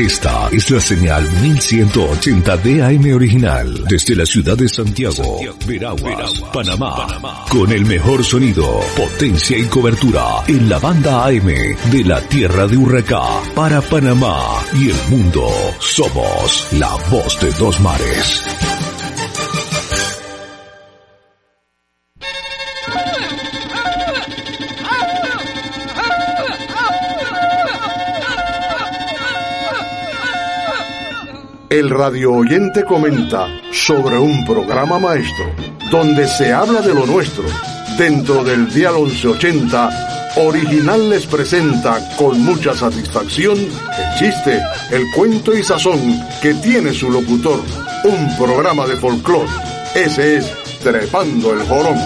Esta es la señal 1180 DAM original desde la ciudad de Santiago, Veraguas, Panamá, con el mejor sonido, potencia y cobertura en la banda AM de la tierra de Urracá para Panamá y el mundo. Somos la voz de dos mares. El radio oyente comenta sobre un programa maestro donde se habla de lo nuestro. Dentro del Dial 1180, Original les presenta con mucha satisfacción el chiste, el cuento y sazón que tiene su locutor. Un programa de folclore. Ese es Trepando el Jorón.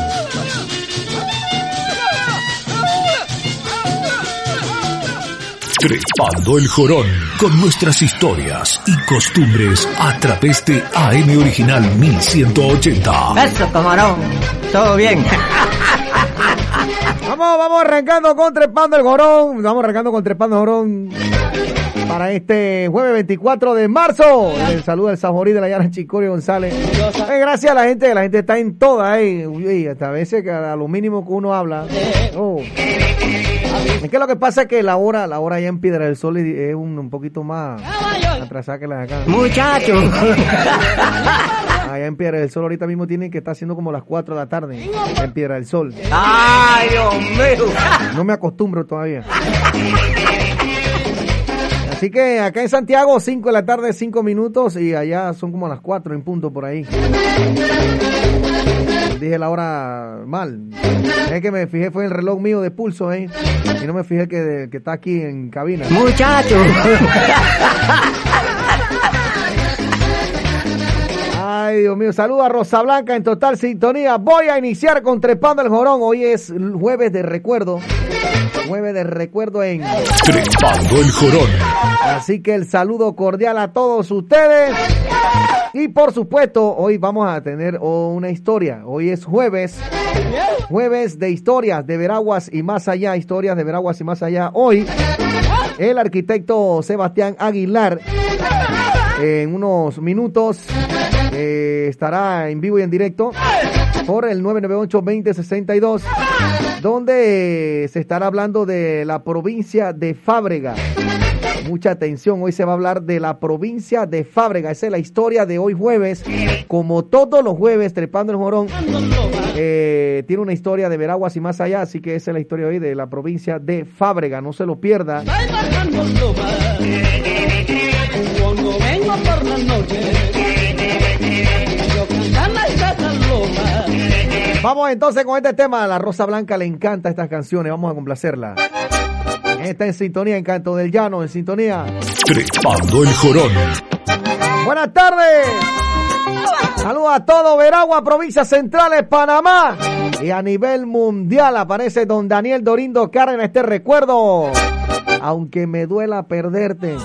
Trepando el Jorón con nuestras historias y costumbres a través de AM Original 1180. Eso, camarón. Todo bien. Vamos, vamos arrancando con Trepando el Jorón. Vamos arrancando con Trepando el Jorón para este jueves 24 de marzo. El saludo del Sajorí de la Llana Chicorio González. Eh, gracias a la gente, la gente está en toda, eh. Uy, hasta a veces que a lo mínimo que uno habla. Oh. Es que lo que pasa es que la hora, la hora allá en Piedra del Sol es un, un poquito más atrasada que la de acá. Muchacho. Allá en Piedra del Sol ahorita mismo tienen que estar haciendo como las 4 de la tarde en Piedra del Sol. Ay, Dios mío. No me acostumbro todavía. Así que acá en Santiago, 5 de la tarde, 5 minutos, y allá son como las 4 en punto por ahí. Dije la hora mal. Es que me fijé, fue el reloj mío de pulso, ¿eh? Y no me fijé que, que está aquí en cabina. Muchacho. Ay, Dios mío, saluda a Rosa Blanca en total sintonía. Voy a iniciar con Trepando el Jorón. Hoy es jueves de recuerdo. Jueves de recuerdo en Trepando el Jorón. Así que el saludo cordial a todos ustedes. Y por supuesto, hoy vamos a tener una historia. Hoy es jueves. Jueves de historias de Veraguas y más allá. Historias de Veraguas y más allá. Hoy, el arquitecto Sebastián Aguilar, en unos minutos, eh, estará en vivo y en directo por el 998-2062, donde se estará hablando de la provincia de Fábrega. Mucha atención, hoy se va a hablar de la provincia de Fábrega. Esa es la historia de hoy jueves. Como todos los jueves, Trepando el Jorón, eh, tiene una historia de Veraguas y más allá. Así que esa es la historia hoy de la provincia de Fábrega. No se lo pierda. Vamos entonces con este tema. A la Rosa Blanca le encanta estas canciones. Vamos a complacerla. Está en sintonía, en Canto del Llano, en sintonía. Trepando el Jorón. Buenas tardes. Saludos a todo Veragua, provincias centrales, Panamá. Y a nivel mundial aparece don Daniel Dorindo Carmen este recuerdo. Aunque me duela perderte.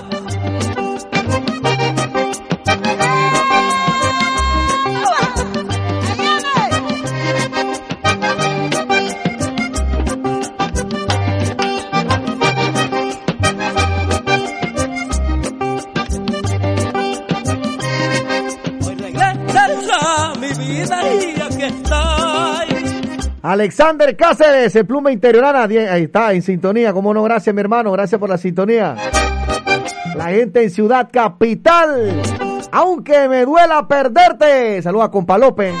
Alexander Cáceres, el pluma interiorana, ahí está, en sintonía, como no, gracias mi hermano, gracias por la sintonía. La gente en Ciudad Capital, aunque me duela perderte, saluda con Palope.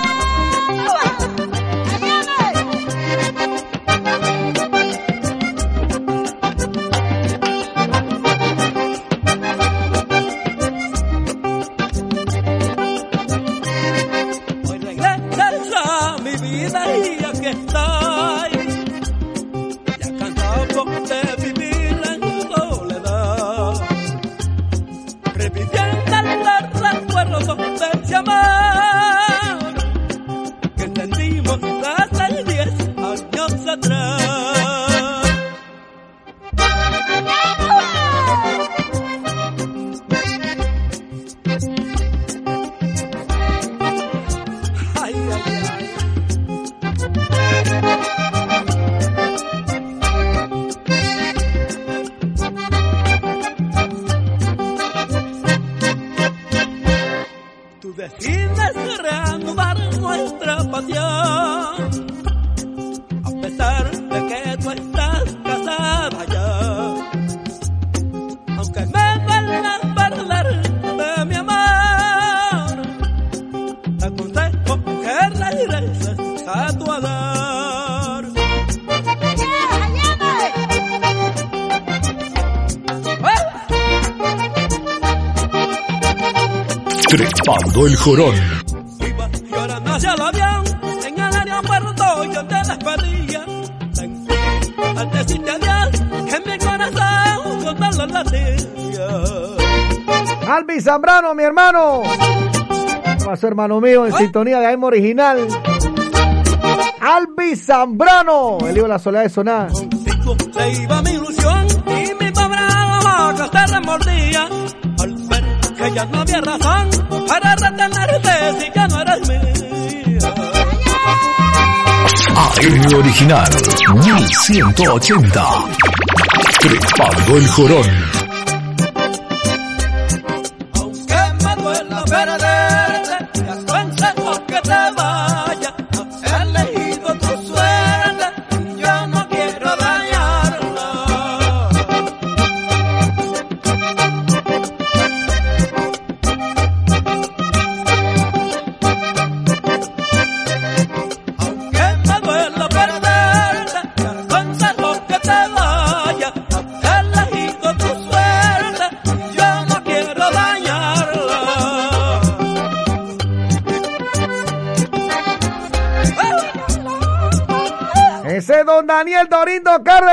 Jorón. Iba llorando hacia el avión, en el aeropuerto yo te despedía. Al decirte adiós, que mi corazón con tal los latía. Albi Zambrano, mi hermano. Pasó hermano mío en sintonía de Aimo Original. Albi Zambrano, el hijo de la soledad de sonar. Contigo se iba mi ilusión y mi pobre alma que se remordía. Al ver que ya no había razón para retenerte AM Original 1180. Trepando el jorón. Dorindo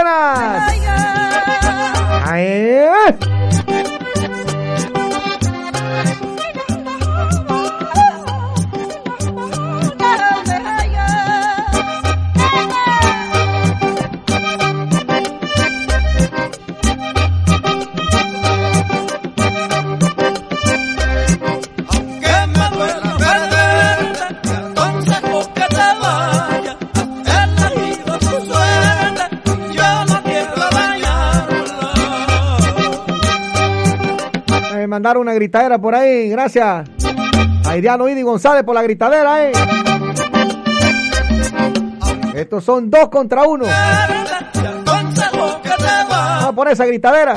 gritadera por ahí, gracias. A Iriano Idi González por la gritadera, eh. Estos son dos contra uno. Vamos por esa gritadera.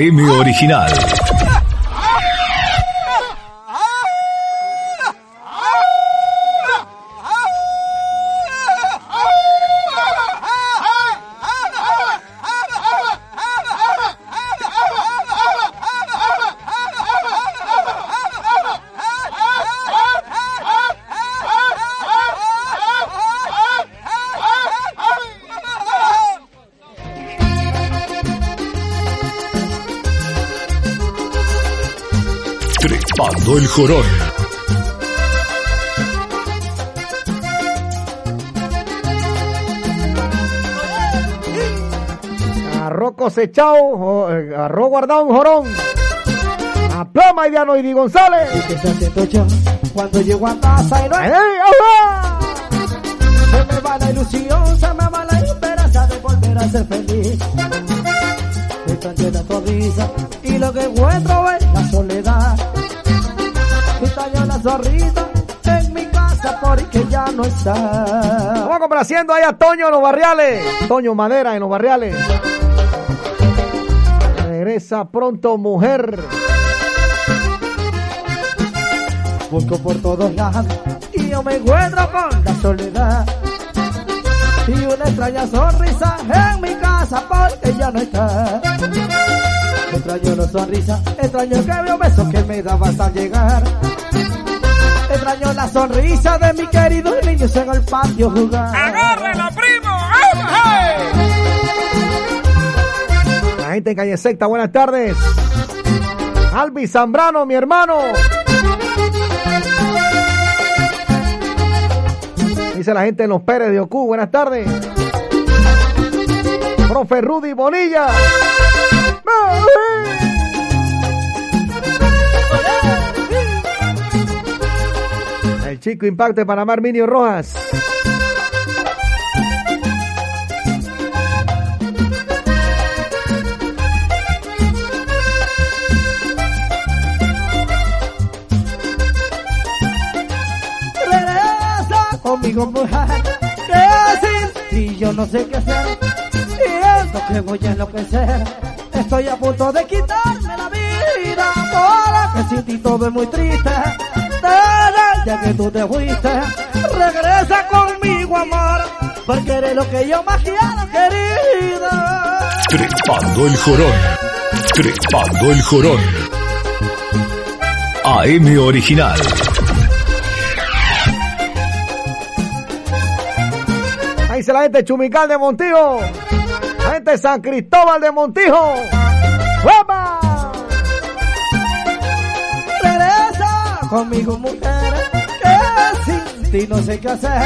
AM Original. Arroz cosechado, eh, arroz guardado un jorón. A ploma Iriano Idi González. ¿Qué está haciendo yo cuando llego a casa y no hay. Se me va la ilusión, se me va la esperanza de volver a ser feliz. Estoy de risa y lo que encuentro es Sonrisa en mi casa porque ya no está. Vamos complaciendo ahí a Toño en los barriales. Toño Madera en los barriales. Regresa pronto, mujer. Busco por todos lados y yo me encuentro con la soledad. Y una extraña sonrisa en mi casa porque ya no está. Extraño la sonrisa, extraño que veo besos que me dabas al llegar. Extraño la sonrisa de mi querido niño en el patio jugar. La gente en Calle Secta, buenas tardes. Albi Zambrano, mi hermano. Dice la gente en los Pérez de Ocú, buenas tardes. Profe Rudy Bonilla. Chico impacto de Panamá, Arminio Rojas. Regresa conmigo, mujer, que sin ti yo no sé qué hacer. Siento que voy a enloquecer. Estoy a punto de quitarme la vida, porque sin ti todo es muy triste. Día que tú te fuiste, regresa conmigo, amor, porque eres lo que yo más quiero, querida. Trepando el jorón. Trepando el jorón. AM Original. Ahí dice la gente de Chumical de Montijo. La gente de San Cristóbal de Montijo. ¡Vamos! Regresa conmigo, mujer, ti no sé qué hacer.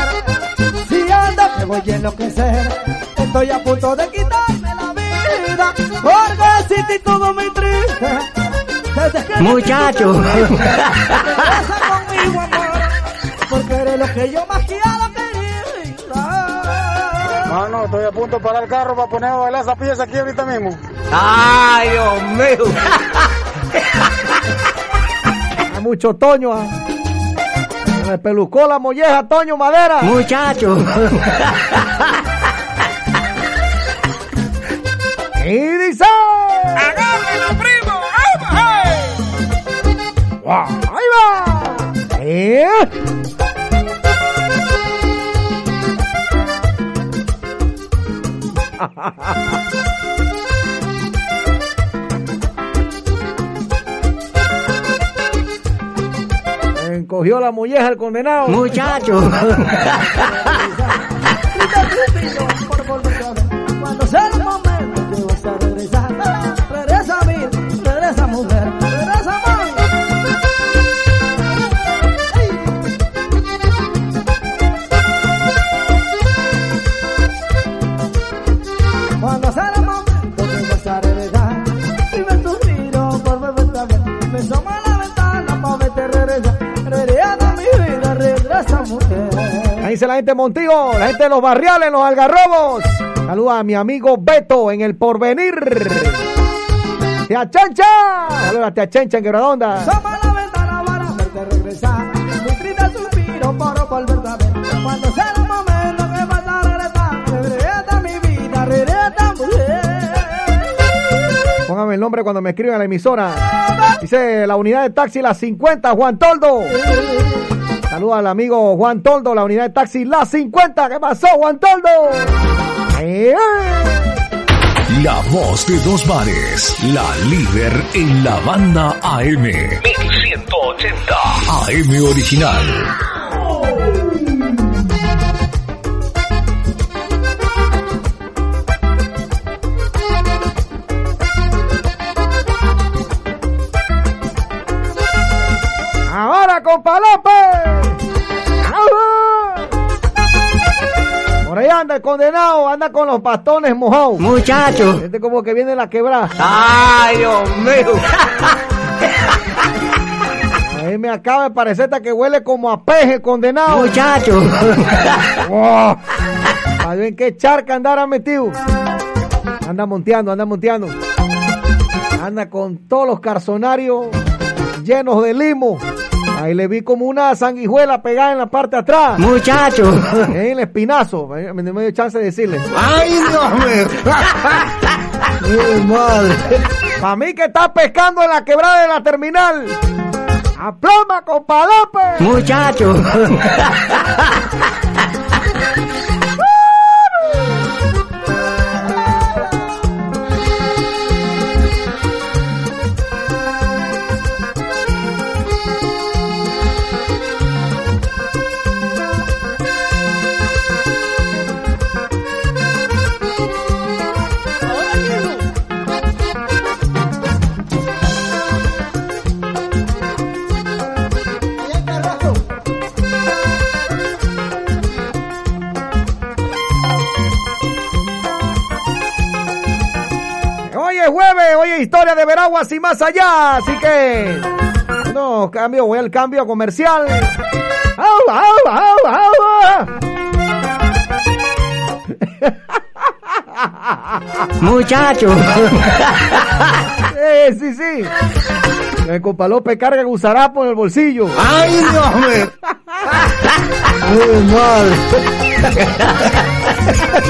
Si ando que voy a enloquecer, estoy a punto de quitarme la vida, porque sin ti todo me triste. Desde que Muchacho. conmigo, amor, porque eres lo que yo más quiero. Mano, estoy a punto de parar el carro para poner a bailar esa pieza aquí ahorita mismo. Ay, Dios mío. Hay mucho Toño. ah. Me pelucó la molleja, Toño Madera. Muchacho. Y dice. ¡Agárrenlo, primo! ¡Ahí va! ¿Eh? Encogió la molleja el condenado. Muchacho. Ahí dice la gente de Montigo, la gente de los barriales, los algarrobos. Saluda a mi amigo Beto en el porvenir. Tía Chencha. Saluda a Chencha en Quebradonda. Asoma a la ventana para verte regresar. Muy triste suspiro por volverte a ver. Cuando sea el momento que vas a regresar, regresa mi vida, regresa mujer. Póngame el nombre cuando me escriban a la emisora. Dice la unidad de taxi La 50, Juan Toldo. Saluda al amigo Juan Toldo, la unidad de taxi La 50. ¿Qué pasó, Juan Toldo? ¡Eh! La voz de dos bares. La líder en la banda AM. 1180. AM Original. Ahora, compa anda el condenado, anda con los bastones mojados. Muchacho. Este como que viene la quebrada. Ay, Dios mío. A mí me acaba de parecer hasta que huele como a peje condenado. Muchacho. ¡Wow! A ver en qué charca andará metido. Anda monteando, anda monteando. Anda con todos los carzonarios llenos de limo. Ahí le vi como una sanguijuela pegada en la parte de atrás. Muchacho. En el espinazo. Me, me dio chance de decirle. Ay, Dios mío. madre. Para mí que está pescando en la quebrada de la terminal. ¡Aploma, compa López! Muchacho. historia de Veraguas y más allá. Así que, no, cambio, voy al cambio comercial. ¡Au, au, au, au! Muchacho. Sí, sí. El compa López carga gusarapo en el bolsillo. Ay, Dios mío.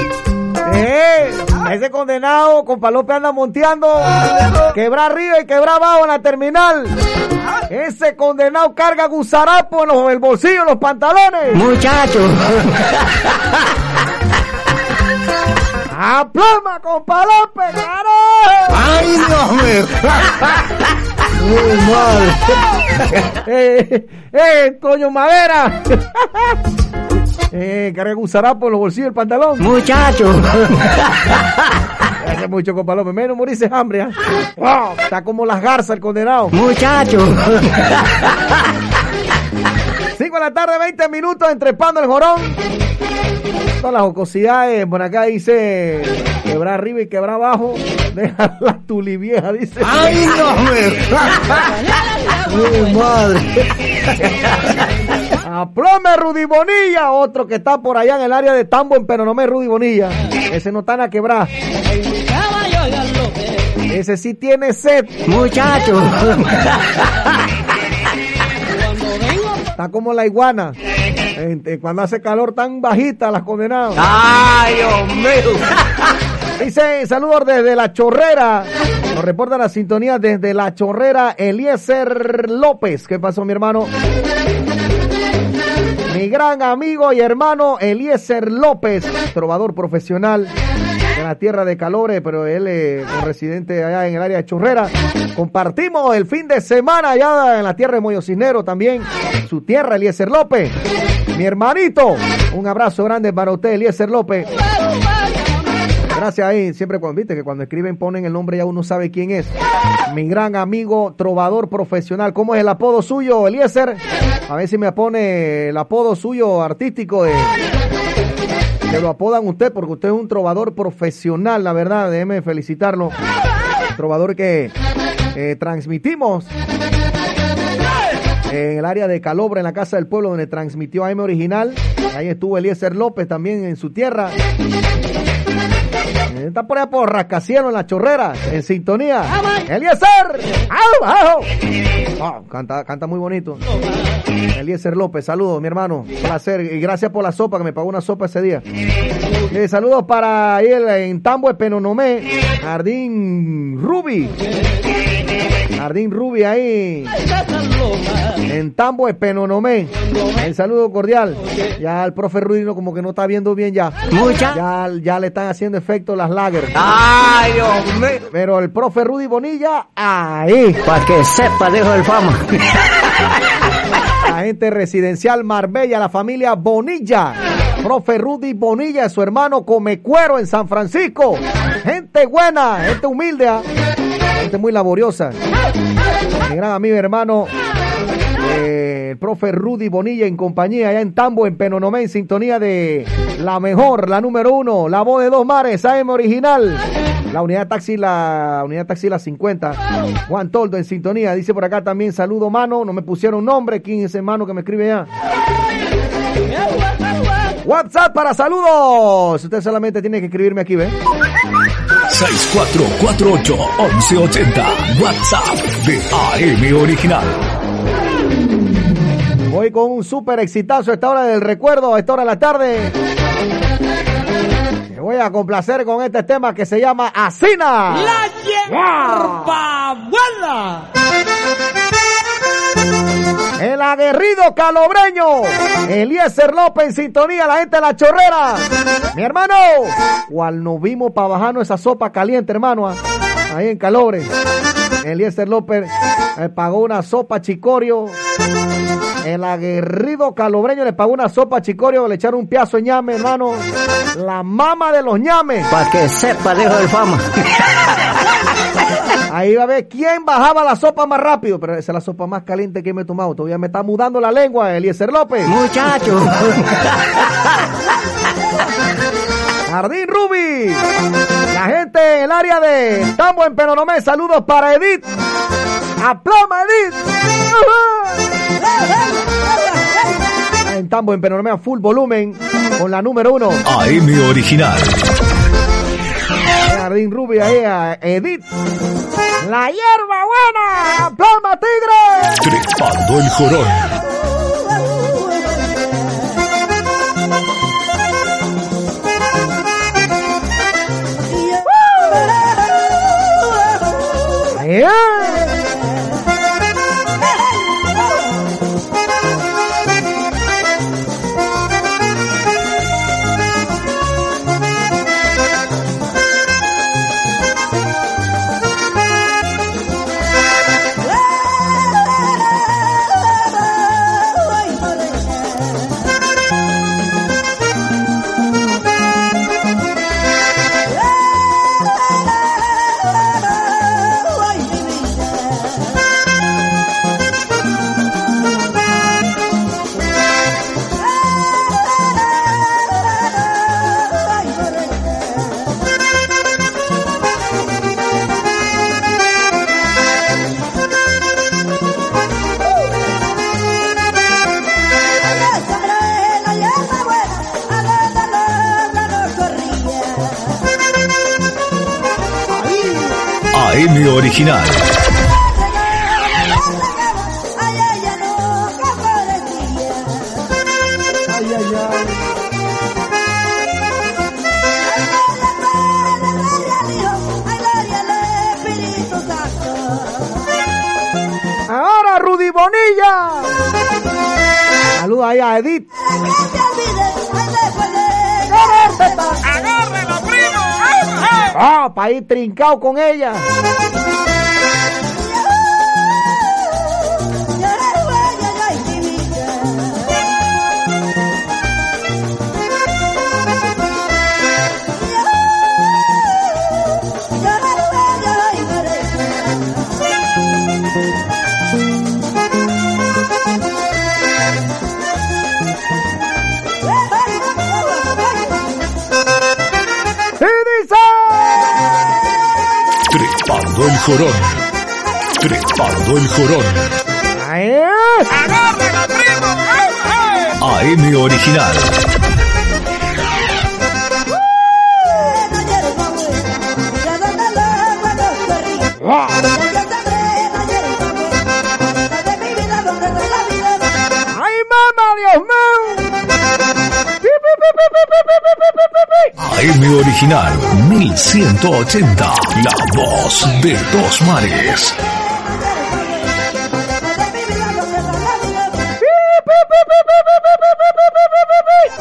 Eh, ese condenado, compa López anda monteando. Quebra arriba y quebra abajo en la terminal. Ese condenado carga gusarapo en, los- el bolsillo, en los pantalones. Muchacho. ¡Aploma, compa López, carajo! Ay, Dios mío. ¡Eh, eh, Toño Madera! eh, carga gusarapo en los bolsillos del pantalón. Muchacho. Hace mucho, López. Menos morirse hambre, ¿ah? Wow, está como las garzas el condenado. Muchacho. 5 de la tarde, 20 minutos, entrepando el jorón. Todas las jocosidades, por acá dice quebrar arriba y quebrar abajo. Deja la tuli vieja, dice. Ay, Dios mío. ¡Ay, madre! Aplome Rudy Bonilla, otro que está por allá en el área de Tambo en Penonomé, Rudy Bonilla. Ese no está en a quebrar. Ese sí tiene sed. Muchacho. Está como la iguana. En- Cuando hace calor tan bajita las condenadas. Ay, Dios mío. Dice, saludos desde La Chorrera. Nos reporta la sintonía desde La Chorrera, Eliezer López. ¿Qué pasó, mi hermano? Mi gran amigo y hermano Eliezer López, trovador profesional de la tierra de Calore, pero él es residente allá en el área de Chorrera. Compartimos el fin de semana allá en la tierra de Moyo Cisnero también, su tierra, Eliezer López. Mi hermanito, un abrazo grande para usted, Eliezer López. Gracias ahí, siempre cuando viste que cuando escriben ponen el nombre ya uno sabe quién es. Mi gran amigo trovador profesional. ¿Cómo es el apodo suyo, Eliezer? A ver si me pone el apodo suyo artístico de que lo apodan usted porque usted es un trovador profesional, la verdad, déjeme felicitarlo. Trovador que eh, transmitimos en el área de Calobra, en la Casa del Pueblo, donde transmitió AM Original. Ahí estuvo Eliezer López también en su tierra. Está por allá por Rascacielos, en la chorrera, en sintonía. Eliezer, ¡au, au! Ah, canta, canta muy bonito. Eliezer López, saludos, mi hermano. Placer. Y gracias por la sopa, que me pagó una sopa ese día. Eh, saludos para él en Tambo, Penonomé, Jardín Ruby. Jardín Ruby ahí. En Tambo, Penonomé. El saludo cordial. Ya el profe Rudino como que no está viendo bien ya. Mucha- Ya, ya le están haciendo efecto las lager. Ay, Dios mío. Pero el profe Rudy Bonilla, ahí. Para que sepa, dejo el fama. La gente residencial Marbella, la familia Bonilla. Profe Rudy Bonilla, su hermano Come Cuero en San Francisco. Gente buena, gente humilde, ¿ah? gente muy laboriosa. Mi gran amigo hermano, eh, el profe Rudy Bonilla en compañía allá en Tambo, en Penonomé, en sintonía de la mejor, la número uno, la voz de dos mares, AM original. La unidad taxi, la unidad taxi la 50. Juan Toldo en sintonía. Dice por acá también saludo mano. No me pusieron nombre. ¿Quién es ese mano que me escribe ya? WhatsApp para saludos. Usted solamente tiene que escribirme aquí, ¿ve? 6448-1180. WhatsApp de AM Original. Voy con un súper exitazo a esta hora del recuerdo, a esta hora de la tarde. Me voy a complacer con este tema que se llama Asina. La hierba buena. El aguerrido calobreño. Eliezer López en sintonía, la gente de la chorrera. Mi hermano, cual nos vimos para bajarnos esa sopa caliente, hermano, ah, ahí en Calobre. Eliezer López me pagó una sopa chicorio. El aguerrido calobreño le pagó una sopa chicorio, le echaron un piazo de ñame, hermano. La mama de los ñames. Para que sepa, dejo el fama. Ahí va a ver quién bajaba la sopa más rápido. Pero esa es la sopa más caliente que me he tomado. Todavía me está mudando la lengua, Eliezer López. Muchacho. Jardín Ruby. La gente en el área de Tambo en Penonomé. Saludos para Edith. Aploma Edith. En Tambo, en Penonomea, full volumen, con la número uno. AM Original. Jardín Rubia, ahí a Edith. La hierba buena, plama tigre. Trepando el jorón. Ahí, Original. Ahora Rudy Bonilla. Saluda ahí a Edith. Ah, para ir trincado con ella. Trepando el jorón. Trepando el jorón. AM Original. AM Original 1180. La voz de dos mares.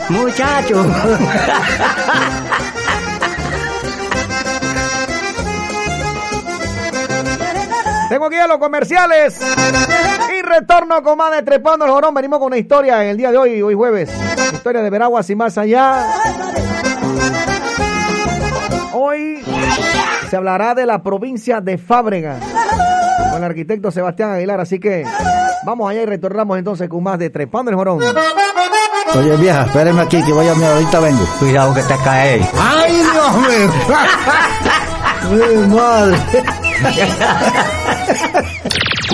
Muchacho. Tengo aquí a los comerciales y retorno con más de Trepando el Jorón. Venimos con una historia en el día de hoy, hoy jueves. Historia de Veraguas y más allá. Se hablará de la provincia de Fábrega con el arquitecto Sebastián Aguilar. Así que vamos allá y retornamos entonces con más de Trepando el Jorón. Oye vieja, espéreme aquí que voy a mi ahorita vengo. Cuidado que te cae. ¡Ay, Dios mío! ¡Mi madre!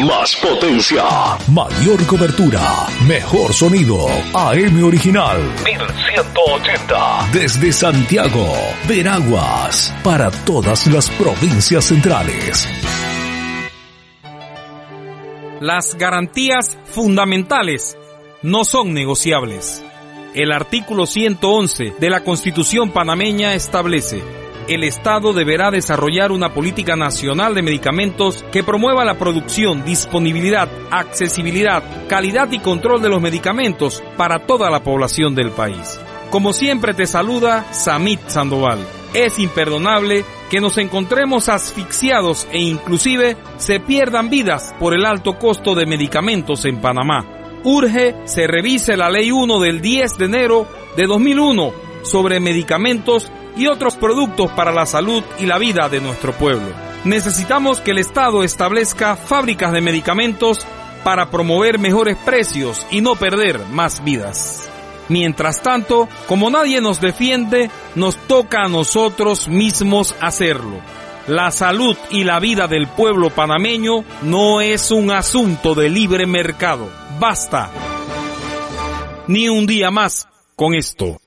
Más potencia. Mayor cobertura. Mejor sonido. AM Original 1180. Desde Santiago. Veraguas. Para todas las provincias centrales. Las garantías fundamentales no son negociables. El artículo 111 de la Constitución panameña establece el Estado deberá desarrollar una política nacional de medicamentos que promueva la producción, disponibilidad, accesibilidad, calidad y control de los medicamentos para toda la población del país. Como siempre te saluda Samit Sandoval. Es imperdonable que nos encontremos asfixiados e inclusive se pierdan vidas por el alto costo de medicamentos en Panamá. Urge se revise la Ley 1 del 10 de enero de 2001 sobre medicamentos y otros productos para la salud y la vida de nuestro pueblo. Necesitamos que el Estado establezca fábricas de medicamentos para promover mejores precios y no perder más vidas. Mientras tanto, como nadie nos defiende, nos toca a nosotros mismos hacerlo. La salud y la vida del pueblo panameño no es un asunto de libre mercado. Basta. ni un día más con esto.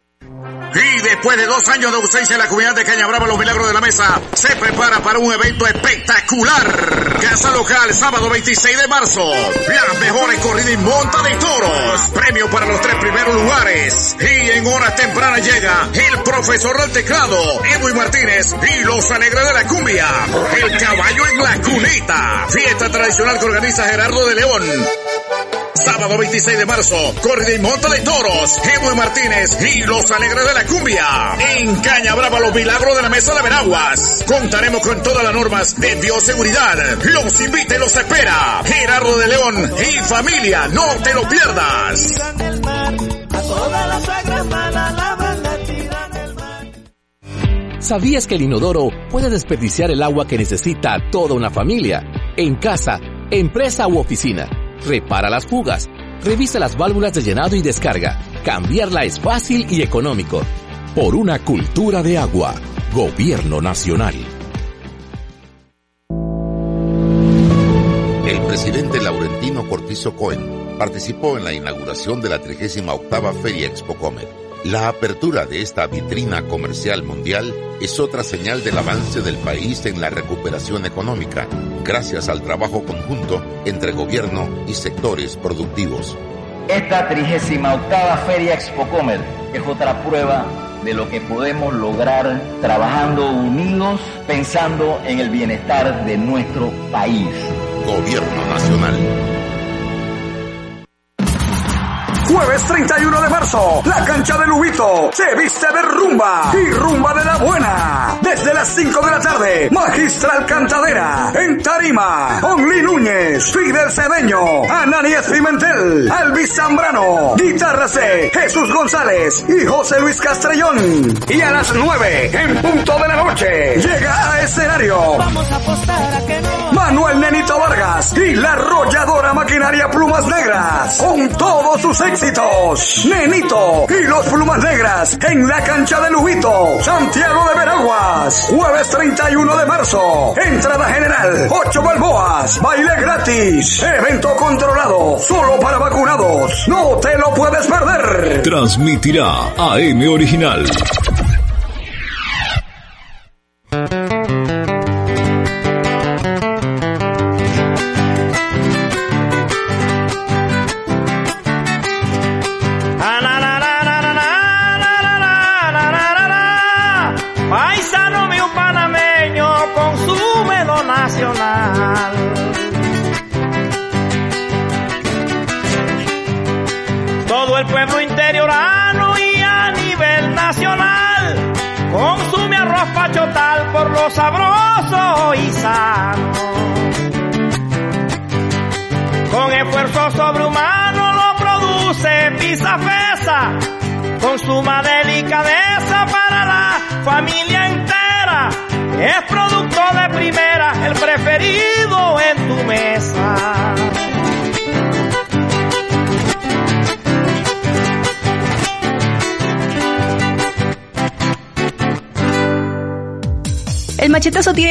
Y después de dos años de ausencia, la comunidad de Cañabrava Los Milagros de la Mesa se prepara para un evento espectacular. Casa local, sábado 26 de marzo. Las mejores corridas y monta de toros. Premio para los tres primeros lugares. Y en horas tempranas llega el profesor del teclado, Edwin Martínez, y los alegres de la cumbia. El caballo en la cunita. Fiesta tradicional que organiza Gerardo de León. Sábado 26 de marzo, corrida y monta de toros, Edwin Martínez y los alegres de la cumbia. En Caña Brava, los milagros de la mesa de Veraguas. Contaremos con todas las normas de bioseguridad. Los invita y los espera. Gerardo de León y familia, no te lo pierdas. ¿Sabías que el inodoro puede desperdiciar el agua que necesita toda una familia? En casa, empresa u oficina. Repara las fugas. Revisa las válvulas de llenado y descarga. Cambiarla es fácil y económico. Por una cultura de agua. Gobierno Nacional. El presidente Laurentino Cortizo Cohen participó en la inauguración de la 38 Feria Expo Comer. La apertura de esta vitrina comercial mundial es otra señal del avance del país en la recuperación económica, gracias al trabajo conjunto entre gobierno y sectores productivos. Esta 38 Feria Expo Comer es otra prueba de lo que podemos lograr trabajando unidos, pensando en el bienestar de nuestro país. Gobierno Nacional. Jueves 31 de marzo, la cancha de Lubito se viste de rumba y rumba de la buena. Desde las 5 de la tarde, Magistral Cantadera, en Tarima, Only Núñez, Fidel Cedeño, Ananías Pimentel, Alvis Zambrano, guitarras de Jesús González y José Luis Castrellón. Y a las 9, en punto de la noche, llega a escenario Vamos a apostar a que no. Manuel Nenito Vargas y la arrolladora maquinaria Plumas Negras con todos sus éxitos. Nenito y los Plumas Negras en la cancha de Lubito, Santiago de Veraguas, jueves 31 de marzo. Entrada general, 8 balboas, baile gratis, evento controlado, solo para vacunados. No te lo puedes perder. Transmitirá AM Original.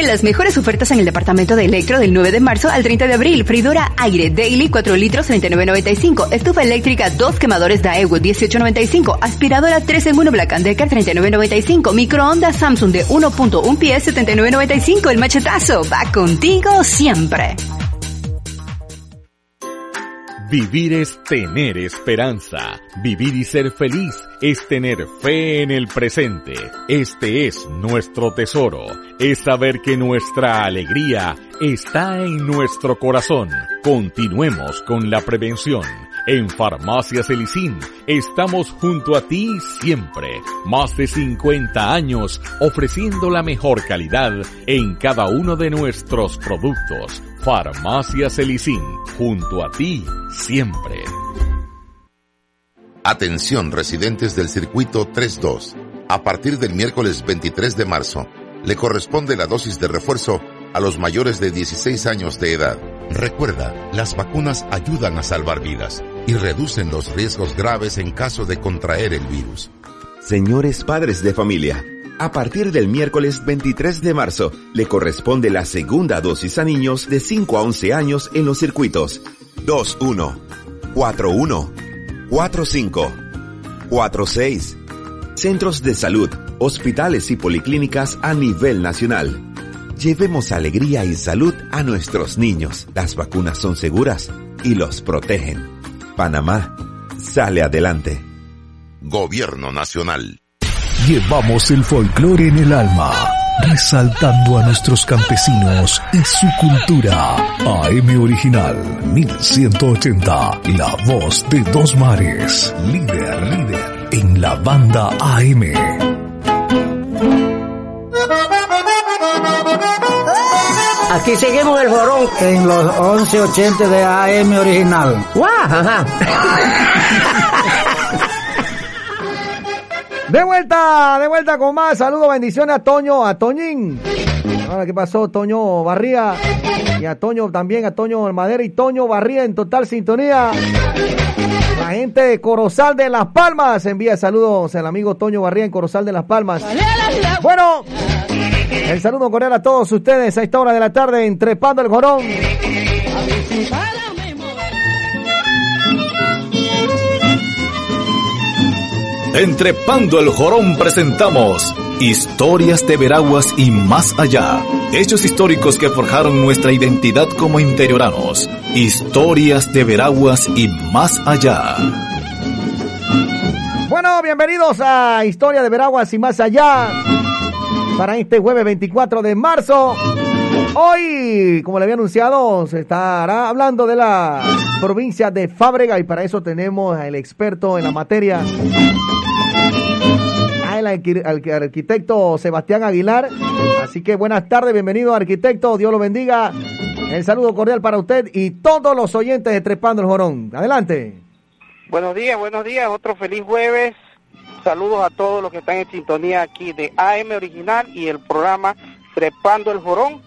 Las mejores ofertas en el departamento de Electro del 9 de marzo al 30 de abril. Freidora aire Daily 4 litros 39.95. Estufa eléctrica 2 quemadores Daewoo 18.95. Aspiradora 3 en 1 Black Decker 39.95. Microondas Samsung de 1.1 pies 79.95. El machetazo va contigo siempre. Vivir es tener esperanza. Vivir y ser feliz es tener fe en el presente. Este es nuestro tesoro. Es saber que nuestra alegría está en nuestro corazón. Continuemos con la prevención. En Farmacias Elicín estamos junto a ti siempre. Más de 50 años ofreciendo la mejor calidad en cada uno de nuestros productos. Farmacias Elicín, junto a ti siempre. Atención residentes del circuito 32. A partir del miércoles 23 de marzo, le corresponde la dosis de refuerzo a los mayores de 16 años de edad. Recuerda, las vacunas ayudan a salvar vidas y reducen los riesgos graves en caso de contraer el virus. Señores padres de familia, a partir del miércoles 23 de marzo le corresponde la segunda dosis a niños de 5 a 11 años en los circuitos 2-1, 4-1, 4-5 46. Centros de salud, hospitales y policlínicas a nivel nacional. Llevemos alegría y salud a nuestros niños. Las vacunas son seguras y los protegen. Panamá sale adelante. Gobierno Nacional. Llevamos el folclore en el alma, resaltando a nuestros campesinos y su cultura. AM Original 1180, la voz de dos mares, líder, líder en la banda AM. Aquí seguimos el jorón. En los 1180 de AM original. ¡Guau! Ajá. De vuelta, de vuelta con más. Saludos, bendiciones a Toño, a Toñín. Ahora, ¿qué pasó? Toño Barría. Y a Toño también, a Toño Madera y Toño Barría en total sintonía. La gente de Corozal de Las Palmas envía saludos al amigo Toño Barría en Corozal de Las Palmas. Bueno, el saludo cordial a todos ustedes a esta hora de la tarde en Trepando el Jorón. Entrepando el Jorón presentamos Historias de Veraguas y más allá. Hechos históricos que forjaron nuestra identidad como interioranos. Historias de Veraguas y más allá. Bueno, bienvenidos a Historia de Veraguas y más allá. Para este jueves 24 de marzo. Hoy, como le había anunciado, se estará hablando de la provincia de Fábrega y para eso tenemos al experto en la materia, al arqui- al arquitecto Sebastián Aguilar. Así que buenas tardes, bienvenido arquitecto, Dios lo bendiga. El saludo cordial para usted y todos los oyentes de Trepando el Jorón. Adelante. Buenos días, buenos días, otro feliz jueves. Saludos a todos los que están en sintonía aquí de AM Original y el programa Trepando el Jorón.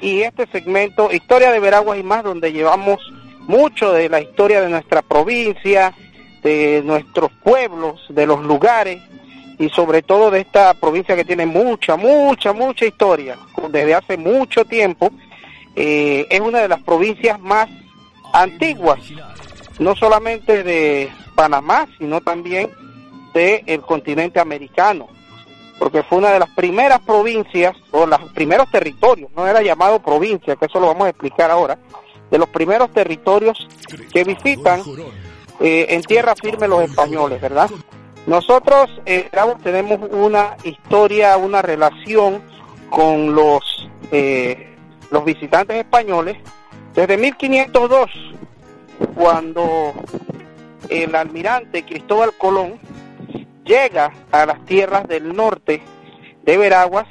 Y este segmento, Historia de Veraguas y más, donde llevamos mucho de la historia de nuestra provincia, de nuestros pueblos, de los lugares y sobre todo de esta provincia que tiene mucha, mucha, mucha historia desde hace mucho tiempo. Eh, es una de las provincias más antiguas, no solamente de Panamá, sino también del continente americano, porque fue una de las primeras provincias, o los primeros territorios, no era llamado provincia, que eso lo vamos a explicar ahora, de los primeros territorios que visitan eh, en tierra firme los españoles, ¿verdad? Nosotros eh, tenemos una historia, una relación con los, eh, los visitantes españoles desde 1502, cuando el almirante Cristóbal Colón llega a las tierras del norte de Veraguas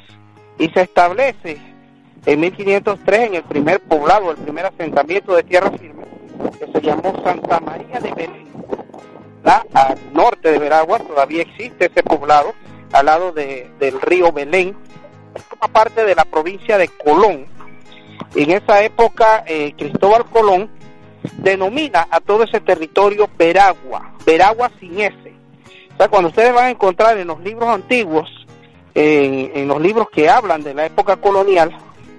y se establece en 1503 en el primer poblado, el primer asentamiento de tierra firme, que se llamó Santa María de Belén. ¿verdad? Al norte de Veraguas todavía existe ese poblado, al lado de- del río Belén, forma parte de la provincia de Colón. En esa época, eh, Cristóbal Colón denomina a todo ese territorio Veragua, Veragua sin S. O sea, cuando ustedes van a encontrar en los libros antiguos, en, los libros que hablan de la época colonial,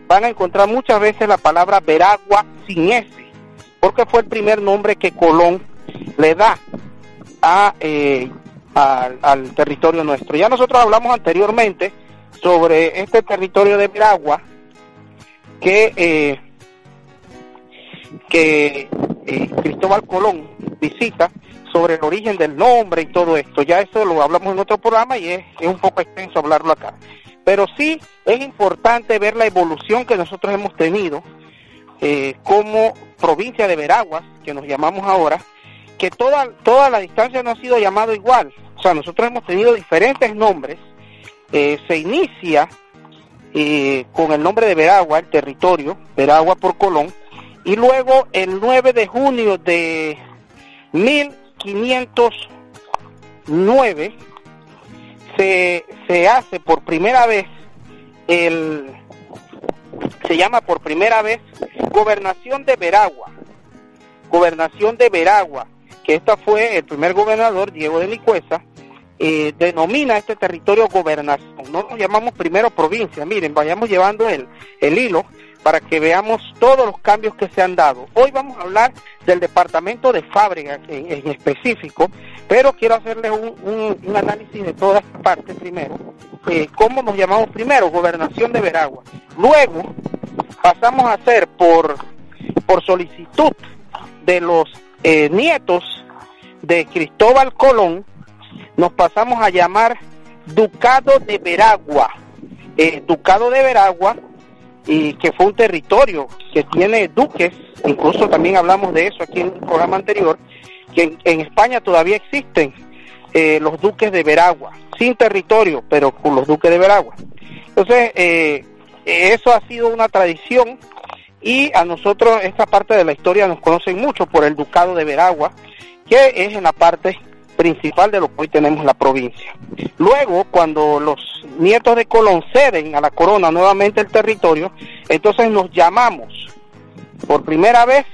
van a encontrar muchas veces la palabra Veragua sin S, porque fue el primer nombre que Colón le da a, eh, al territorio nuestro. Ya nosotros hablamos anteriormente sobre este territorio de Veragua, que, eh, que eh, Cristóbal Colón visita sobre el origen del nombre y todo esto. Ya eso lo hablamos en otro programa y es, es un poco extenso hablarlo acá. Pero sí es importante ver la evolución que nosotros hemos tenido eh, como provincia de Veraguas, que nos llamamos ahora, que toda, toda la distancia no ha sido llamado igual. O sea, nosotros hemos tenido diferentes nombres. Eh, se inicia eh, con el nombre de Veragua, el territorio, Veragua por Colón, y luego el 9 de junio de 1509 se, se hace por primera vez el se llama por primera vez gobernación de Veragua. Gobernación de Veragua que esta fue el primer gobernador Diego de Licuesa eh, denomina este territorio gobernación no nos llamamos primero provincia. Miren vayamos llevando el, el hilo para que veamos todos los cambios que se han dado. Hoy vamos a hablar del departamento de Fábrica en, específico, pero quiero hacerles un, análisis de todas partes primero. Eh, ¿Cómo nos llamamos primero? Gobernación de Veragua. Luego pasamos a hacer por, por solicitud de los eh, nietos de Cristóbal Colón, nos pasamos a llamar Ducado de Veragua. Eh, Ducado de Veragua, y que fue un territorio que tiene duques, incluso también hablamos de eso aquí en el programa anterior, que en, en España todavía existen eh, los duques de Veragua, sin territorio, pero con los duques de Veragua. Entonces, eh, eso ha sido una tradición y a nosotros esta parte de la historia nos conocen mucho por el ducado de Veragua, que es en la parte principal de lo que hoy tenemos la provincia. Luego, cuando los nietos de Colón ceden a la corona nuevamente el territorio, entonces nos llamamos por primera vez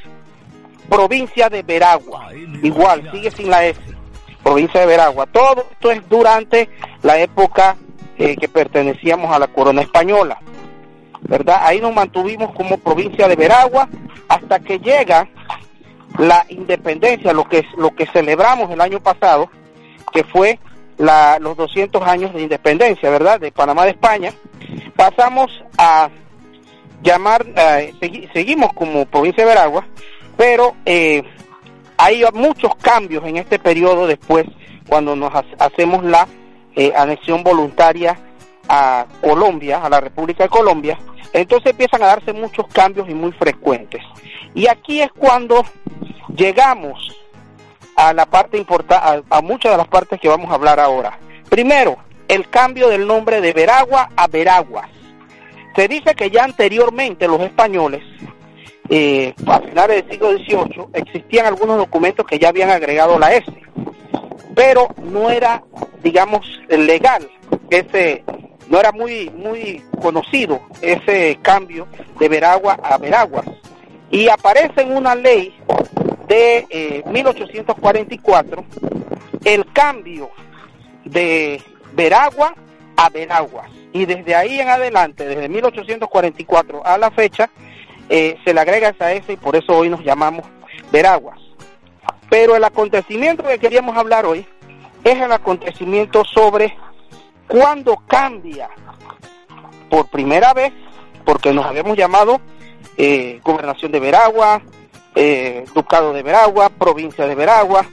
provincia de Veragua. Igual, sigue sin la S, provincia de Veragua. Todo esto es durante la época eh, que pertenecíamos a la corona española. ¿Verdad? Ahí nos mantuvimos como provincia de Veragua hasta que llega la independencia, lo que lo que celebramos el año pasado, que fue la, los 200 años de independencia, ¿verdad? De Panamá de España. Pasamos a llamar, eh, segui- seguimos como provincia de Veragua, pero eh, hay muchos cambios en este periodo después, cuando nos ha- hacemos la eh, anexión voluntaria a Colombia, a la República de Colombia, entonces empiezan a darse muchos cambios y muy frecuentes. Y aquí es cuando llegamos a la parte importante, a, muchas de las partes que vamos a hablar ahora. Primero, el cambio del nombre de Veragua a Veraguas. Se dice que ya anteriormente los españoles, eh, a finales del siglo XVIII, existían algunos documentos que ya habían agregado la S, pero no era, digamos, legal ese, no era muy, muy conocido ese cambio de Veragua a Veraguas. Y aparece en una ley de eh, 1844 el cambio de Veragua a Veraguas. Y desde ahí en adelante, desde 1844 a la fecha, eh, se le agrega esa S y por eso hoy nos llamamos Veraguas. Pero el acontecimiento que queríamos hablar hoy es el acontecimiento sobre cuándo cambia por primera vez, porque nos habíamos llamado eh, Gobernación de Veragua, eh, Ducado de Veragua, Provincia de Veragua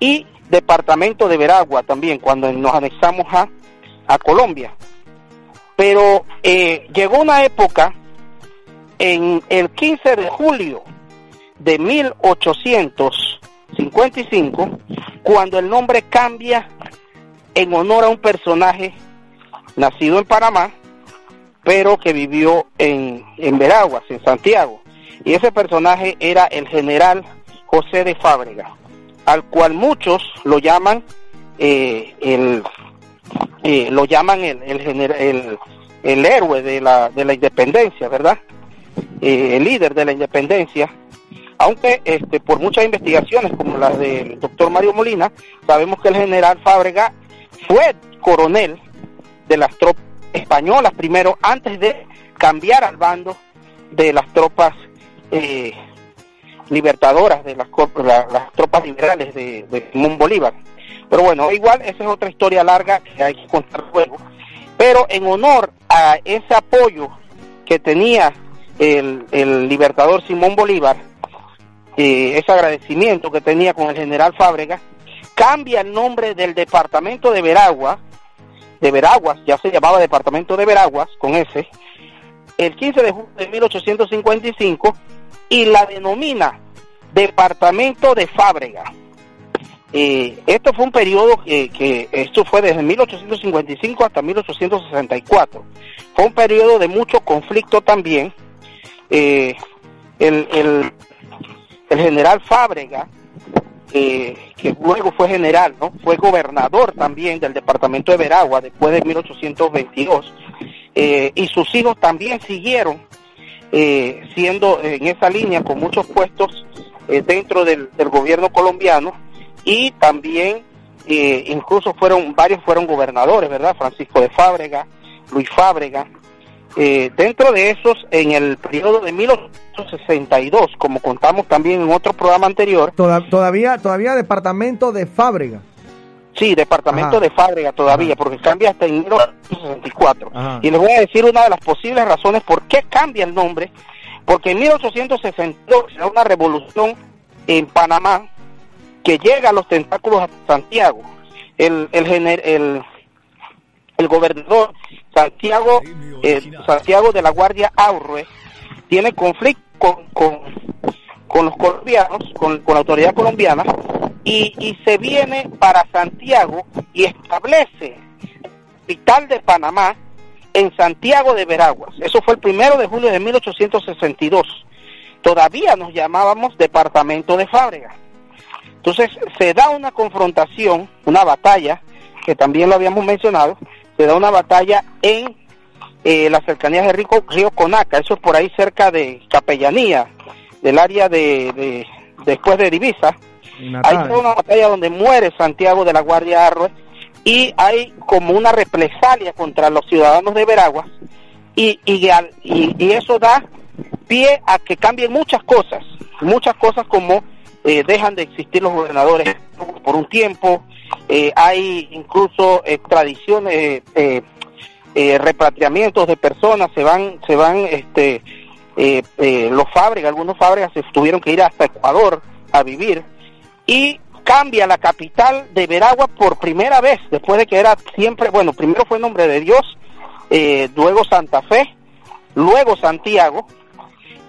y Departamento de Veragua también, cuando nos anexamos a, a Colombia. Pero eh, llegó una época en el 15 de julio de 1855, cuando el nombre cambia en honor a un personaje nacido en Panamá, pero que vivió en, en Veraguas, en Santiago. Y ese personaje era el general José de Fábrega, al cual muchos lo llaman eh, el eh, lo llaman el, el, el, el héroe de la, de la independencia, ¿verdad? Eh, el líder de la independencia, aunque este, por muchas investigaciones como las del doctor Mario Molina, sabemos que el general Fábrega fue coronel de las tropas españolas primero, antes de cambiar al bando de las tropas eh, libertadoras, de las, las tropas liberales de, de Simón Bolívar. Pero bueno, igual esa es otra historia larga que hay que contar luego. Pero en honor a ese apoyo que tenía el, el libertador Simón Bolívar, eh, ese agradecimiento que tenía con el general Fábrega, cambia el nombre del departamento de Veragua, de Veraguas, ya se llamaba departamento de Veraguas, con ese, el 15 de julio de 1855 y la denomina departamento de Fábrega. Eh, esto fue un periodo que, que esto fue desde 1855 hasta 1864. Fue un periodo de mucho conflicto también. Eh, el, el, el general Fábrega, eh, que luego fue general, ¿no? Fue gobernador también del departamento de Veragua después de 1822. eh, y sus hijos también siguieron eh, siendo en esa línea con muchos puestos eh, dentro del, del gobierno colombiano y también eh, incluso fueron varios fueron gobernadores, ¿verdad? Francisco de Fábrega, Luis Fábrega Eh, dentro de esos, en el periodo de 1862, como contamos también en otro programa anterior, Toda- todavía, todavía departamento de Fábrega. sí, departamento Ajá. de Fábrega todavía, porque cambia hasta en 1864. Ajá. Y les voy a decir una de las posibles razones por qué cambia el nombre, porque en 1862 se da una revolución en Panamá que llega a los tentáculos hasta Santiago. El, el, el, el gobernador Santiago eh, Santiago de la Guardia Aurre tiene conflicto con, con, los colombianos, con, con la autoridad colombiana, y, y se viene para Santiago y establece capital de Panamá en Santiago de Veraguas. Eso fue el primero de julio de 1862. Todavía nos llamábamos Departamento de Fábrega. Entonces se da una confrontación, una batalla, que también lo habíamos mencionado, se da una batalla en eh, las cercanías de Rico, Río Conaca, eso es por ahí cerca de Capellanía, del área de, de- después de Divisa. Hay toda una batalla donde muere Santiago de la Guardia Arroe y hay como una represalia contra los ciudadanos de Veraguas y, y, y- y eso da pie a que cambien muchas cosas, muchas cosas como eh, dejan de existir los gobernadores por un tiempo, eh, hay incluso extradiciones, eh, eh, eh, repatriamientos de personas, se van, se van, este, los fábricas, algunos fábricas se tuvieron que ir hasta Ecuador a vivir y cambia la capital de Veragua por primera vez, después de que era siempre, bueno, primero fue Nombre de Dios, eh, luego Santa Fe, luego Santiago,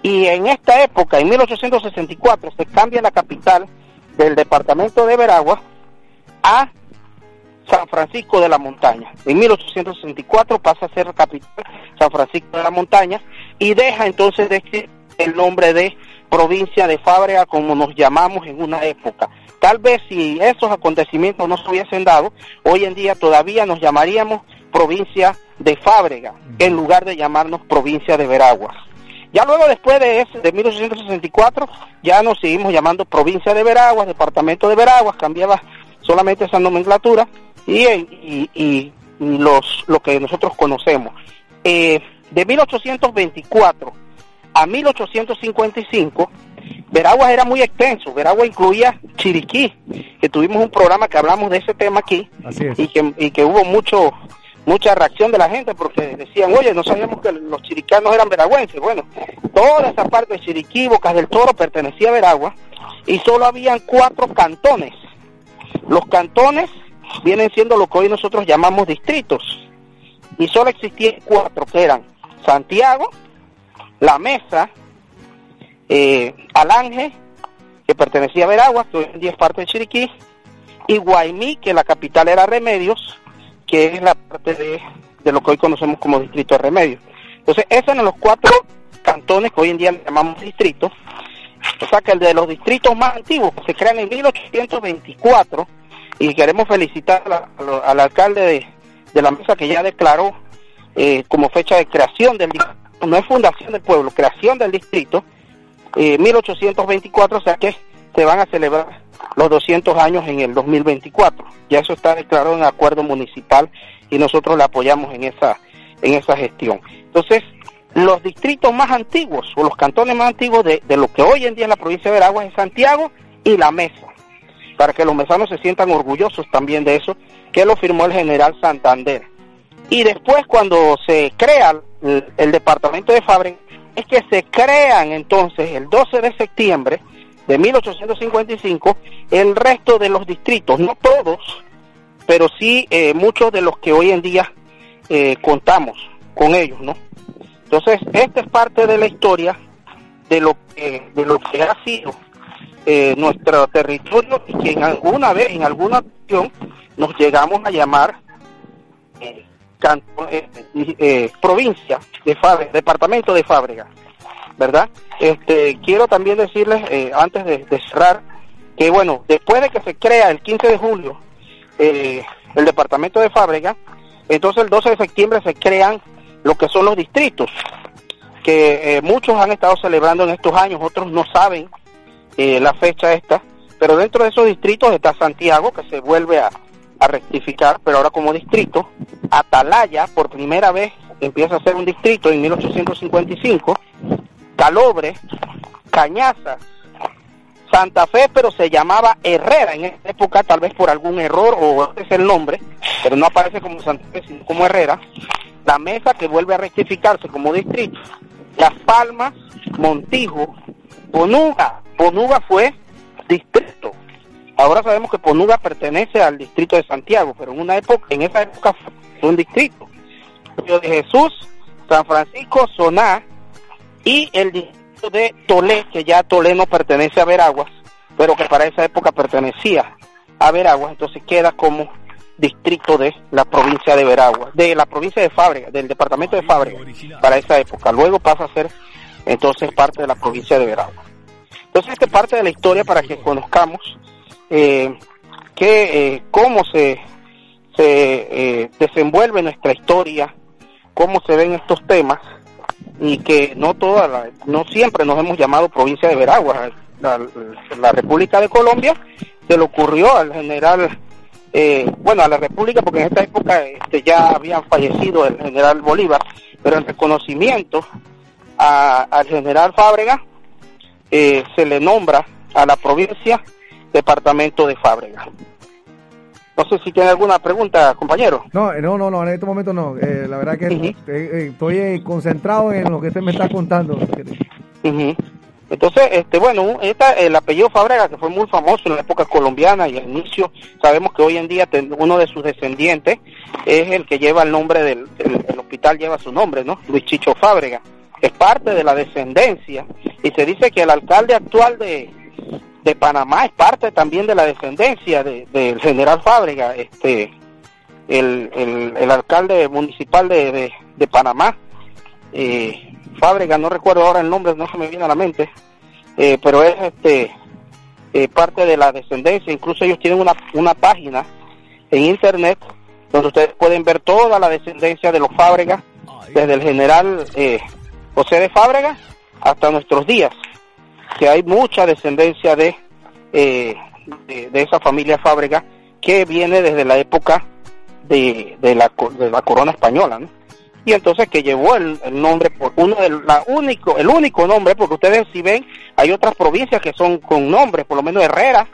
y en esta época, en 1864, se cambia la capital del departamento de Veragua a San Francisco de la Montaña. En 1864 pasa a ser capital San Francisco de la Montaña y deja entonces de el nombre de provincia de Fábrega como nos llamamos en una época. Tal vez si esos acontecimientos no se hubiesen dado, hoy en día todavía nos llamaríamos provincia de Fábrega en lugar de llamarnos provincia de Veraguas. Ya luego después de ese, de 1864, ya nos seguimos llamando provincia de Veraguas, departamento de Veraguas, cambiaba solamente esa nomenclatura y, y, y- y los, lo que nosotros conocemos. Eh, de 1824 a 1855, Veraguas era muy extenso. Veraguas incluía Chiriquí, que tuvimos un programa que hablamos de ese tema aquí es. y que, y que hubo mucho mucha reacción de la gente porque decían, oye, no sabíamos que los chiricanos eran veragüenses. Bueno, toda esa parte de Chiriquí, Bocas del Toro pertenecía a Veragua y solo habían cuatro cantones. Los cantones vienen siendo lo que hoy nosotros llamamos distritos y solo existían cuatro que eran Santiago, La Mesa, eh, Alange, que pertenecía a Veragua, que en día es parte de Chiriquí, y Guaymí, que la capital era Remedios, que es la parte de, de lo que hoy conocemos como distrito de Remedios. Entonces, esos son los cuatro cantones que hoy en día llamamos distritos. O sea que el de los distritos más antiguos se crean en 1824, y queremos felicitar a la- a al alcalde de, de la mesa que ya declaró eh, como fecha de creación del distrito, no es fundación del pueblo, creación del distrito, eh, 1824, o sea que se van a celebrar los 200 años en el 2024. Ya eso está declarado en acuerdo municipal y nosotros le apoyamos en esa en esa gestión. Entonces, los distritos más antiguos o los cantones más antiguos de, de lo que hoy en día es la provincia de Veraguas es Santiago y La Mesa, para que los mesanos se sientan orgullosos también de eso, que lo firmó el general Santander. Y después cuando se crea el, departamento de Fábrega, es que se crean entonces el 12 de septiembre de 1855 el resto de los distritos, no todos, pero sí eh, muchos de los que hoy en día eh, contamos con ellos, ¿no? Entonces, esta es parte de la historia de lo que, de lo que ha sido eh, nuestro territorio y que en alguna vez, en alguna ocasión, nos llegamos a llamar eh, eh, eh, provincia de Fábrega, departamento de Fábrega, ¿verdad? Este, quiero también decirles, antes de, cerrar, que bueno, después de que se crea el 15 de julio el departamento de Fábrega, entonces el 12 de septiembre se crean lo que son los distritos, que eh, muchos han estado celebrando en estos años, otros no saben eh, la fecha esta, pero dentro de esos distritos está Santiago, que se vuelve a, rectificar, pero ahora como distrito, Atalaya, por primera vez empieza a ser un distrito en 1855, Calobre, Cañazas, Santa Fe, pero se llamaba Herrera en esa época, tal vez por algún error o es el nombre, pero no aparece como Santa Fe, sino como Herrera. La Mesa, que vuelve a rectificarse como distrito. Las Palmas, Montijo, Ponuga. Ponuga fue distrito. Ahora sabemos que Ponuga pertenece al distrito de Santiago, pero en una época, en esa época fue un distrito. Río de Jesús, San Francisco, Soná y el distrito de Tolé, que ya Tolé no pertenece a Veraguas, pero que para esa época pertenecía a Veraguas, entonces queda como distrito de la provincia de Veraguas, de la provincia de Fábrega, del departamento de Fábrega, para esa época. Luego pasa a ser entonces parte de la provincia de Veraguas. Entonces esta es parte de la historia para que conozcamos eh, que, eh, cómo se, se eh, desenvuelve nuestra historia, cómo se ven estos temas y que no toda la- no siempre nos hemos llamado provincia de Veraguas. La, la República de Colombia se le ocurrió al general, eh, bueno, a la República porque en esta época este, ya habían fallecido el general Bolívar, pero en reconocimiento a- al general Fábrega eh, se le nombra a la provincia departamento de Fábrega. No sé si tiene alguna pregunta, compañero. No, eh, no, no, no, en este momento no. Eh, la verdad que eh, estoy concentrado en lo que usted me está contando. Ujú. Entonces, este, bueno, esta, el apellido Fábrega, que fue muy famoso en la época colombiana y al inicio, sabemos que hoy en día uno de sus descendientes es el que lleva el nombre del el, hospital, lleva su nombre, ¿no? Luis Chicho Fábrega. Es parte de la descendencia y se dice que el alcalde actual de, de Panamá es parte también de la descendencia de- del general Fábrega, este, el, el, el alcalde municipal de, de, de Panamá, eh, Fábrega, no recuerdo ahora el nombre, no se me viene a la mente, eh, pero es este eh, parte de la descendencia, incluso ellos tienen una, una página en internet donde ustedes pueden ver toda la descendencia de los Fábregas, desde el general eh, José de Fábrega hasta nuestros días, que hay mucha descendencia de, eh, de, de esa familia Fábrega que viene desde la época de, de, la, de la corona española, ¿no? Y entonces que llevó el, el nombre por uno del la único el único nombre porque ustedes si ven hay otras provincias que son con nombres por lo menos Herrera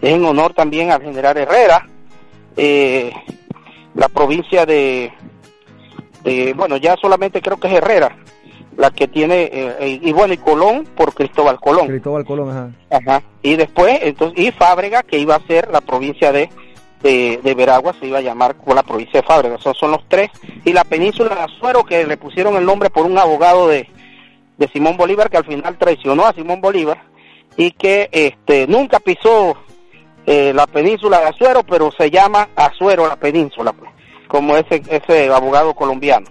es en honor también al general Herrera eh, la provincia de, de bueno ya solamente creo que es Herrera la que tiene eh, eh, y bueno y Colón por Cristóbal Colón Cristóbal Colón, ajá. Ajá. Y después, entonces, y Fábrega, que iba a ser la provincia de, de, de Veragua, se iba a llamar como la provincia de Fábrega. Esos son los tres. Y la península de Azuero, que le pusieron el nombre por un abogado de, de Simón Bolívar, que al final traicionó a Simón Bolívar, y que este nunca pisó eh, la península de Azuero, pero se llama Azuero la península, pues, como ese, ese abogado colombiano.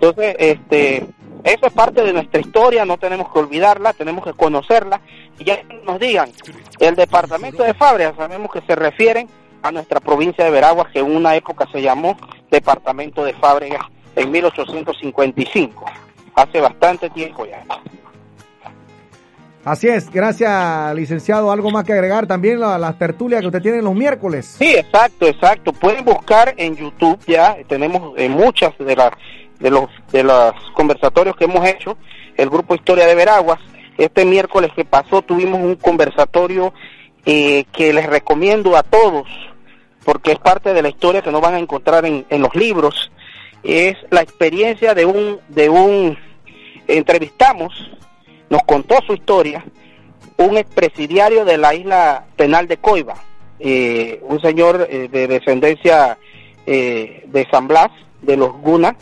Entonces, este, eso es parte de nuestra historia, no tenemos que olvidarla, tenemos que conocerla. Y ya nos digan, el departamento de Fábrega, sabemos que se refieren a nuestra provincia de Veraguas, que en una época se llamó departamento de Fábrega en 1855, hace bastante tiempo ya. Así es, gracias, licenciado. ¿Algo más que agregar? También la- las tertulias que usted tiene los miércoles. Sí, exacto, exacto. Pueden buscar en YouTube ya, tenemos eh, muchas de las de los de los conversatorios que hemos hecho, el grupo Historia de Veraguas. Este miércoles que pasó tuvimos un conversatorio eh, que les recomiendo a todos, porque es parte de la historia que no van a encontrar en, en los libros. Es la experiencia de un de un entrevistamos, nos contó su historia un expresidiario de la isla penal de Coiba, eh, un señor eh, de descendencia eh, de San Blas, de los Guna.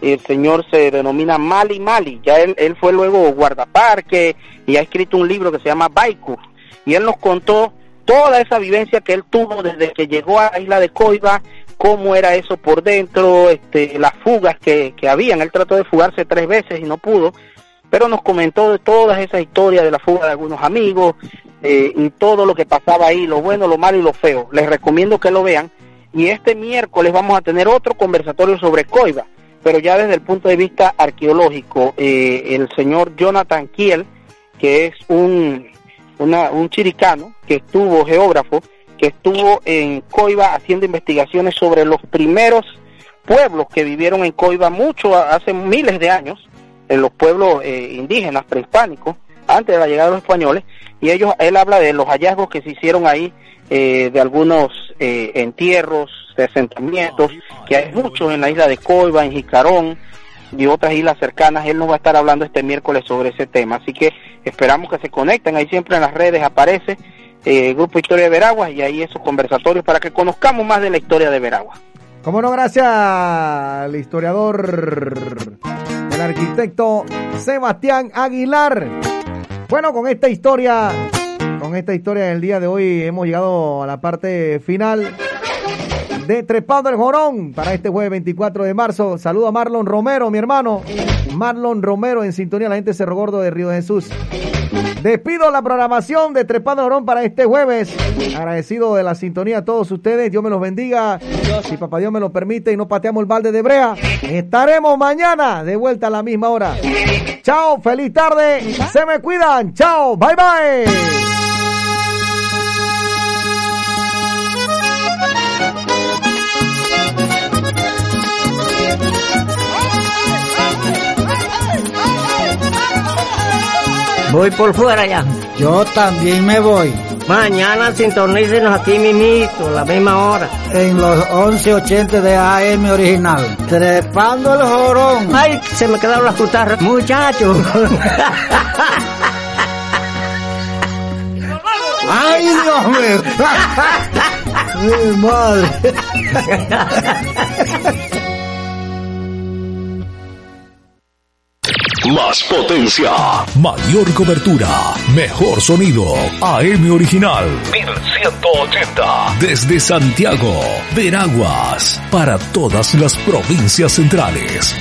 El señor se denomina Mali Mali. Ya él, él fue luego guardaparque y ha escrito un libro que se llama Baiku. Y él nos contó toda esa vivencia que él tuvo desde que llegó a la isla de Coiba, cómo era eso por dentro, este, las fugas que, que habían. Él trató de fugarse tres veces y no pudo pero nos comentó de todas esas historias de la fuga de algunos amigos eh, y todo lo que pasaba ahí, lo bueno, lo malo y lo feo. Les recomiendo que lo vean. Y este miércoles vamos a tener otro conversatorio sobre Coiba, pero ya desde el punto de vista arqueológico. Eh, el señor Jonathan Kiel, que es un, una- un chiricano, que estuvo geógrafo, que estuvo en Coiba haciendo investigaciones sobre los primeros pueblos que vivieron en Coiba mucho hace miles de años, en los pueblos eh, indígenas prehispánicos, antes de la llegada de los españoles, y ellos, él habla de los hallazgos que se hicieron ahí, eh, de algunos eh, entierros, de asentamientos, que hay muchos en la isla de Coiba, en Jicarón y otras islas cercanas. Él nos va a estar hablando este miércoles sobre ese tema, así que esperamos que se conecten. Ahí siempre en las redes aparece eh, Grupo Historia de Veraguas y ahí esos conversatorios para que conozcamos más de la historia de Veraguas. Como no, gracias al historiador, el arquitecto Sebastián Aguilar. Bueno, con esta historia, con esta historia del día de hoy hemos llegado a la parte final de Trepando el Jorón para este jueves 24 de marzo. Saludo a Marlon Romero, mi hermano. Marlon Romero en sintonía, la gente Cerro Gordo de Río de Jesús. Despido la programación de Trepando el Jorón para este jueves. Agradecido de la sintonía a todos ustedes. Dios me los bendiga. Si papá Dios me lo permite y no pateamos el balde de brea, estaremos mañana de vuelta a la misma hora. Chao, feliz tarde. Se me cuidan. Chao, bye bye. Voy por fuera ya. Yo también me voy. Mañana sintonícenos aquí mimito, la misma hora. En los 11.80 de AM original. Trepando el jorón. Ay, se me quedaron las cutarras. Muchachos. Ay, Dios mío. Mi madre. Más potencia, mayor cobertura, mejor sonido. AM Original 1180. Desde Santiago, Veraguas, para todas las provincias centrales.